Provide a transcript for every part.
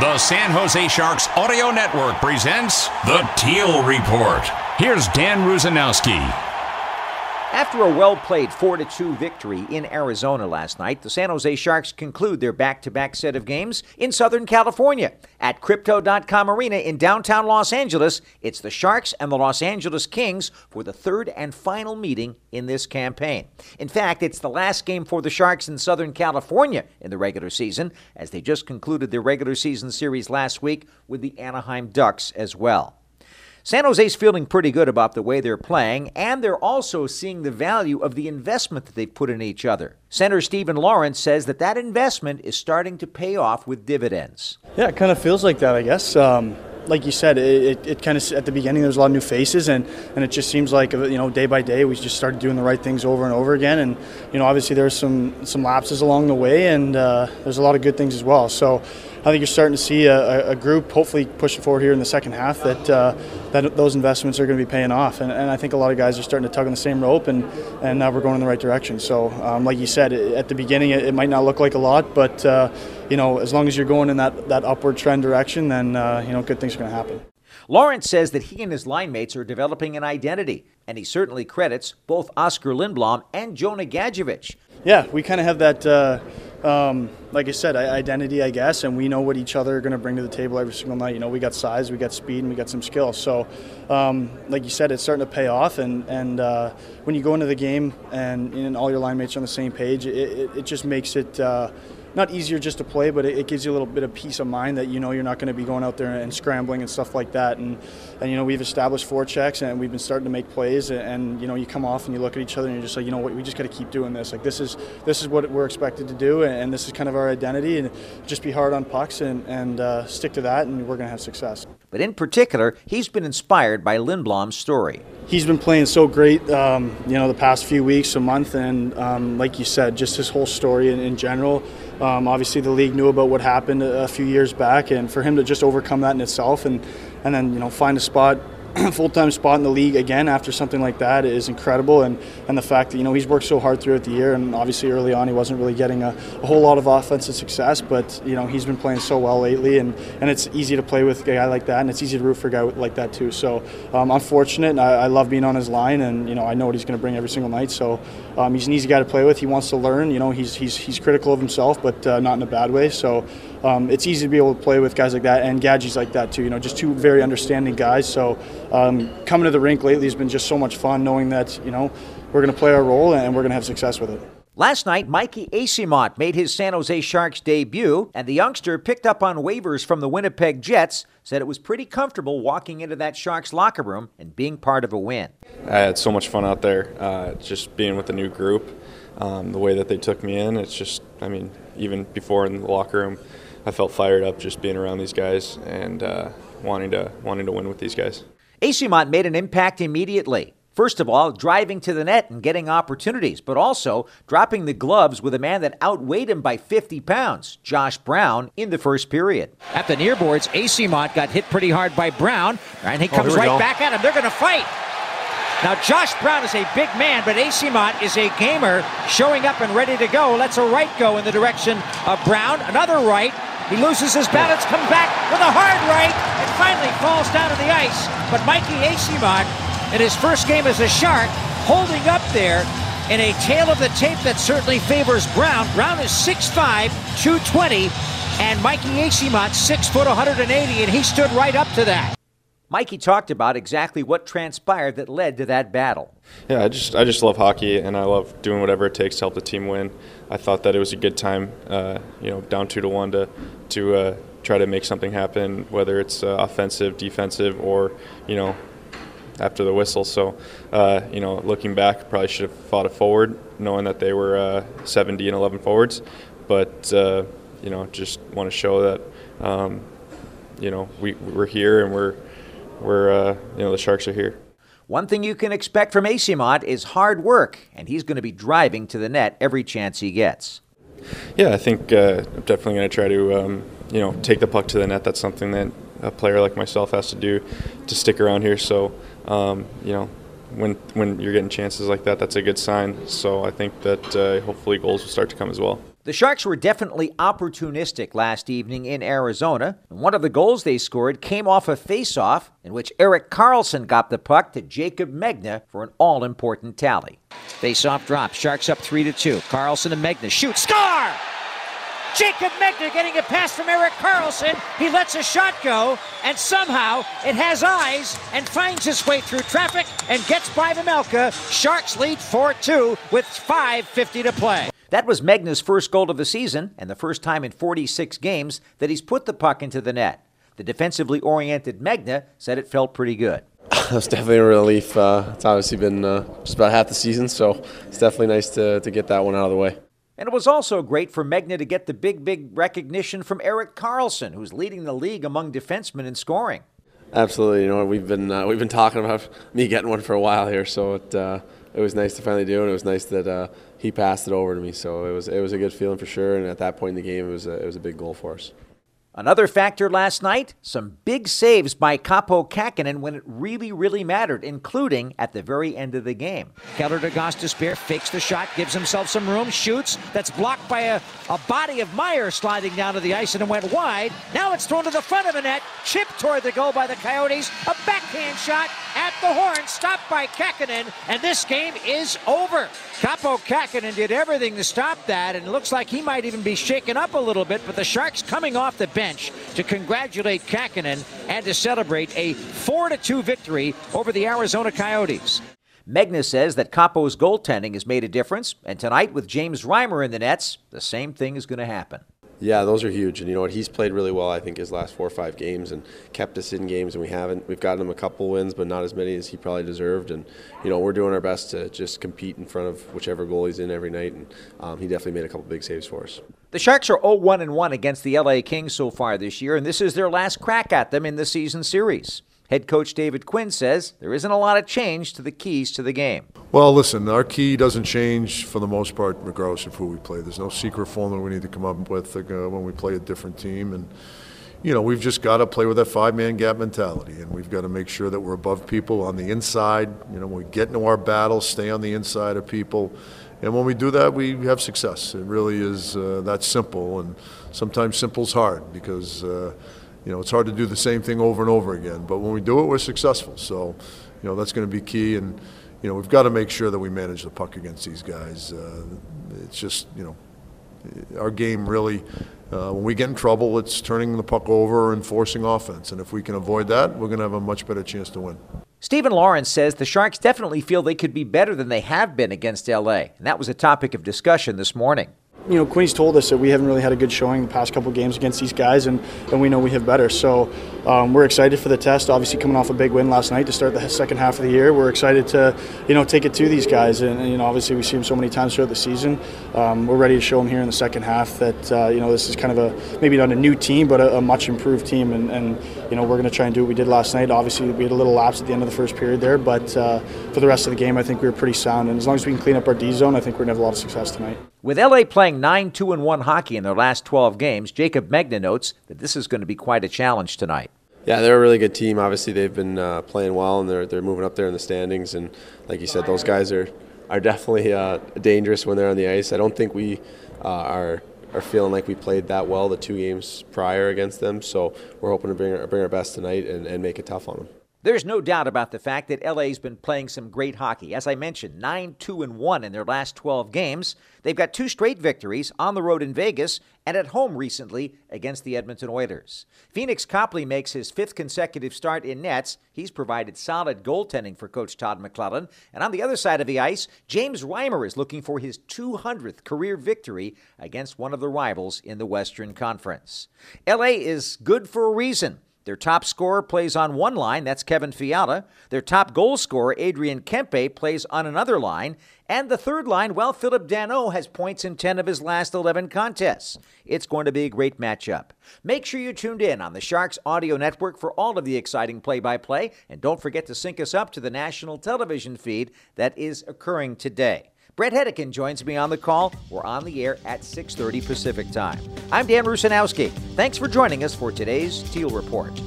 The San Jose Sharks Audio Network presents the Teal Report. Here's Dan Rusanowsky. After a well played 4 2 victory in Arizona last night, the San Jose Sharks conclude their back to back set of games in Southern California. At Crypto.com Arena in downtown Los Angeles, it's the Sharks and the Los Angeles Kings for the third and final meeting in this campaign. In fact, it's the last game for the Sharks in Southern California in the regular season, as they just concluded their regular season series last week with the Anaheim Ducks as well. San Jose's feeling pretty good about the way they're playing, and they're also seeing the value of the investment that they've put in each other. Center Steven Lorentz says that that investment is starting to pay off with dividends. Yeah, it kind of feels like that, I guess. Um, like you said, it, it, it, kind of at the beginning there was a lot of new faces, and, and it just seems like you know day by day we just started doing the right things over and over again, and you know obviously there's some some lapses along the way, and uh, there's a lot of good things as well. So I think you're starting to see a, a group hopefully pushing forward here in the second half that uh, that those investments are going to be paying off, and, and, I think a lot of guys are starting to tug on the same rope, and and now we're going in the right direction. So um, like you said, at the beginning it, it, might not look like a lot, but uh, you know as long as you're going in that that upward trend direction, then uh, you know good things are going to happen. Lorentz says that he and his line mates are developing an identity, and he certainly credits both Oscar Lindblom and Jonah Gadjovich. Yeah, we kind of have that uh, um, like I said, identity, I guess, and we know what each other are going to bring to the table every single night. You know, we got size, we got speed, and we got some skill. So, um, like you said, it's starting to pay off. And and uh, when you go into the game and, and all your line mates are on the same page, it, it, it just makes it. Uh, not easier just to play, but it, it, gives you a little bit of peace of mind that you know you're not going to be going out there and scrambling and stuff like that. And, and you know we've established four checks and we've been starting to make plays. And, and you know you come off and you look at each other and you're just like, you know what, we just got to keep doing this. Like this is this is what we're expected to do, and this is kind of our identity. And just be hard on pucks and and uh, stick to that, and we're going to have success. But in particular, he's been inspired by Lindblom's story. He's been playing so great, um, you know, the past few weeks, a month, and um, like you said, just his whole story in, in general. Um, obviously, the league knew about what happened a, few years back, and for him to just overcome that in itself, and and then you know find a spot full-time spot in the league again after something like that is incredible. And, and the fact that you know he's worked so hard throughout the year and obviously early on he wasn't really getting a, a, whole lot of offensive success but you know he's been playing so well lately and, and it's easy to play with a guy like that and it's easy to root for a guy like that too. So um, I'm fortunate and I, I, love being on his line and you know I know what he's going to bring every single night. So um, he's an easy guy to play with. He wants to learn. You know he's, he's, he's critical of himself but uh, not in a bad way. So um, it's easy to be able to play with guys like that and Gadgy's like that too. You know, just two very understanding guys. So um, coming to the rink lately has been just so much fun, knowing that you know we're going to play our role and we're going to have success with it. Last night, Mikey Eyssimont made his San Jose Sharks debut, and the youngster picked up on waivers from the Winnipeg Jets, said it was pretty comfortable walking into that Sharks locker room and being part of a win. I had so much fun out there, uh, just being with the new group. Um, the way that they took me in, it's just, I mean, even before in the locker room, I felt fired up just being around these guys and uh, wanting to wanting to win with these guys. Eyssimont made an impact immediately. First of all, driving to the net and getting opportunities, but also dropping the gloves with a man that outweighed him by 50 pounds, Josh Brown, in the first period. At the near boards, Eyssimont got hit pretty hard by Brown, and he oh, comes oh, right go. back at him. They're going to fight. Now, Josh Brown is a big man, but Eyssimont is a gamer showing up and ready to go. Let's a right go in the direction of Brown. Another right. He loses his balance, comes back with a hard right, and finally falls down to the ice. But Mikey Eyssimont, in his first game as a Shark, holding up there in a tail of the tape that certainly favors Brown. Brown is 6'5", 220, and Mikey Eyssimont, 6 foot 180, and he stood right up to that. Mikey talked about exactly what transpired that led to that battle. Yeah, I just I just love hockey and I love doing whatever it takes to help the team win. I thought that it was a good time, uh, you know, down two to one to to uh, try to make something happen, whether it's uh, offensive, defensive, or you know, after the whistle. So, uh, you know, looking back, probably should have fought it forward, knowing that they were uh, 70 and 11 forwards, but uh, you know, just want to show that, um, you know, we we're here and we're we're uh, you know the Sharks are here. One thing you can expect from Eyssimont is hard work, and he's going to be driving to the net every chance he gets. Yeah, I think uh, I'm definitely going to try to um, you know take the puck to the net. That's something that a player like myself has to do to stick around here. So um, you know when when you're getting chances like that, that's a good sign. So I think that uh, hopefully goals will start to come as well. The Sharks were definitely opportunistic last evening in Arizona. One of the goals they scored came off a face-off in which Erik Karlsson got the puck to Jacob Megna for an all-important tally. Face-off drop. Sharks up three to two. Karlsson and Megna shoot. Score! Jacob Megna getting a pass from Erik Karlsson. He lets a shot go, and somehow it has eyes and finds its way through traffic and gets by Vejmelka. Sharks lead 4 2 with 5.50 to play. That was Megna's first goal of the season and the first time in 46 games that he's put the puck into the net. The defensively oriented Megna said it felt pretty good. It's definitely a relief. Uh, it's obviously been uh, just about half the season, so it's definitely nice to, to get that one out of the way. And it was also great for Megna to get the big, big recognition from Erik Karlsson, who's leading the league among defensemen in scoring. Absolutely, you know we've been uh, we've been talking about me getting one for a while here, so it uh, it was nice to finally do, and it was nice that uh, he passed it over to me. So it was it was a good feeling for sure. And at that point in the game, it was a, it was a big goal for us. Another factor last night some big saves by Kaapo Kähkönen when it really, really mattered, including at the very end of the game. Keller DeGostisbehere fakes the shot, gives himself some room, shoots. That's blocked by a, a body of Meier sliding down to the ice and it went wide. Now it's thrown to the front of the net, chipped toward the goal by the Coyotes. A backhand shot at the horn, stopped by Kähkönen, and this game is over. Kaapo Kähkönen did everything to stop that, and it looks like he might even be shaken up a little bit, but the Sharks coming off the bench to congratulate Kähkönen and to celebrate a 4-2 victory over the Arizona Coyotes. Megna says that Kaapo's goaltending has made a difference, and tonight with James Reimer in the nets, the same thing is going to happen. Yeah, those are huge, and you know what? He's played really well. I think his last four or five games, and kept us in games, and we haven't. We've gotten him a couple wins, but not as many as he probably deserved. And you know, we're doing our best to just compete in front of whichever goal he's in every night. And um, he definitely made a couple big saves for us. The Sharks are 0-1 and 1 against the LA Kings so far this year, and this is their last crack at them in the season series. Head coach David Quinn says there isn't a lot of change to the keys to the game. Well, listen, our key doesn't change for the most part, regardless of who we play. There's no secret formula we need to come up with uh, when we play a different team. And, you know, we've just got to play with that five man gap mentality. And we've got to make sure that we're above people on the inside. You know, when we get into our battles, stay on the inside of people. And when we do that, we have success. It really is uh, that simple. And sometimes simple's hard because. Uh, you know, it's hard to do the same thing over and over again. But when we do it, we're successful. So, you know, that's going to be key. And, you know, we've got to make sure that we manage the puck against these guys. Uh, it's just, you know, our game really, uh, when we get in trouble, it's turning the puck over and forcing offense. And if we can avoid that, we're going to have a much better chance to win. Steven Lorentz says the Sharks definitely feel they could be better than they have been against LA. And that was a topic of discussion this morning you know, Quinn's told us that we haven't really had a good showing the past couple games against these guys, and, and we know we have better. So um, we're excited for the test. Obviously, coming off a big win last night to start the second half of the year, we're excited to, you know, take it to these guys. And, and you know, obviously, we see them so many times throughout the season. Um, we're ready to show them here in the second half that uh, you know this is kind of a maybe not a new team, but a, a much improved team. And, and you know, we're going to try and do what we did last night. Obviously, we had a little lapse at the end of the first period there, but uh, for the rest of the game, I think we were pretty sound. And as long as we can clean up our D zone, I think we're going to have a lot of success tonight. With LA playing 9 2 and 1 hockey in their last 12 games, Jacob Megna notes that this is going to be quite a challenge tonight. Yeah, they're a really good team. Obviously, they've been uh, playing well and they're, they're moving up there in the standings. And like you said, those guys are, are definitely uh, dangerous when they're on the ice. I don't think we uh, are are feeling like we played that well the two games prior against them. So we're hoping to bring our, bring our best tonight and, and make it tough on them. There's no doubt about the fact that LA's been playing some great hockey. As I mentioned, 9 2 and 1 in their last 12 games. They've got two straight victories on the road in Vegas and at home recently against the Edmonton Oilers. Pheonix Copley makes his fifth consecutive start in nets. He's provided solid goaltending for coach Todd McLellan. And on the other side of the ice, James Reimer is looking for his 200th career victory against one of the rivals in the Western Conference. LA is good for a reason. Their top scorer plays on one line, that's Kevin Fiala. Their top goal scorer, Adrian Kempe, plays on another line. And the third line, well, Phillip Danault has points in 10 of his last 11 contests. It's going to be a great matchup. Make sure you tuned in on the Sharks Audio Network for all of the exciting play by play. And don't forget to sync us up to the national television feed that is occurring today. Bret Hedican joins me on the call. We're on the air at 6:30 Pacific Time. I'm Dan Rusanowsky. Thanks for joining us for today's Teal Report.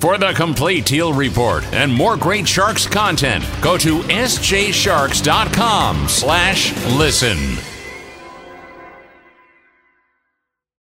For the complete Teal Report and more great Sharks content, go to sjsharks.com slash listen.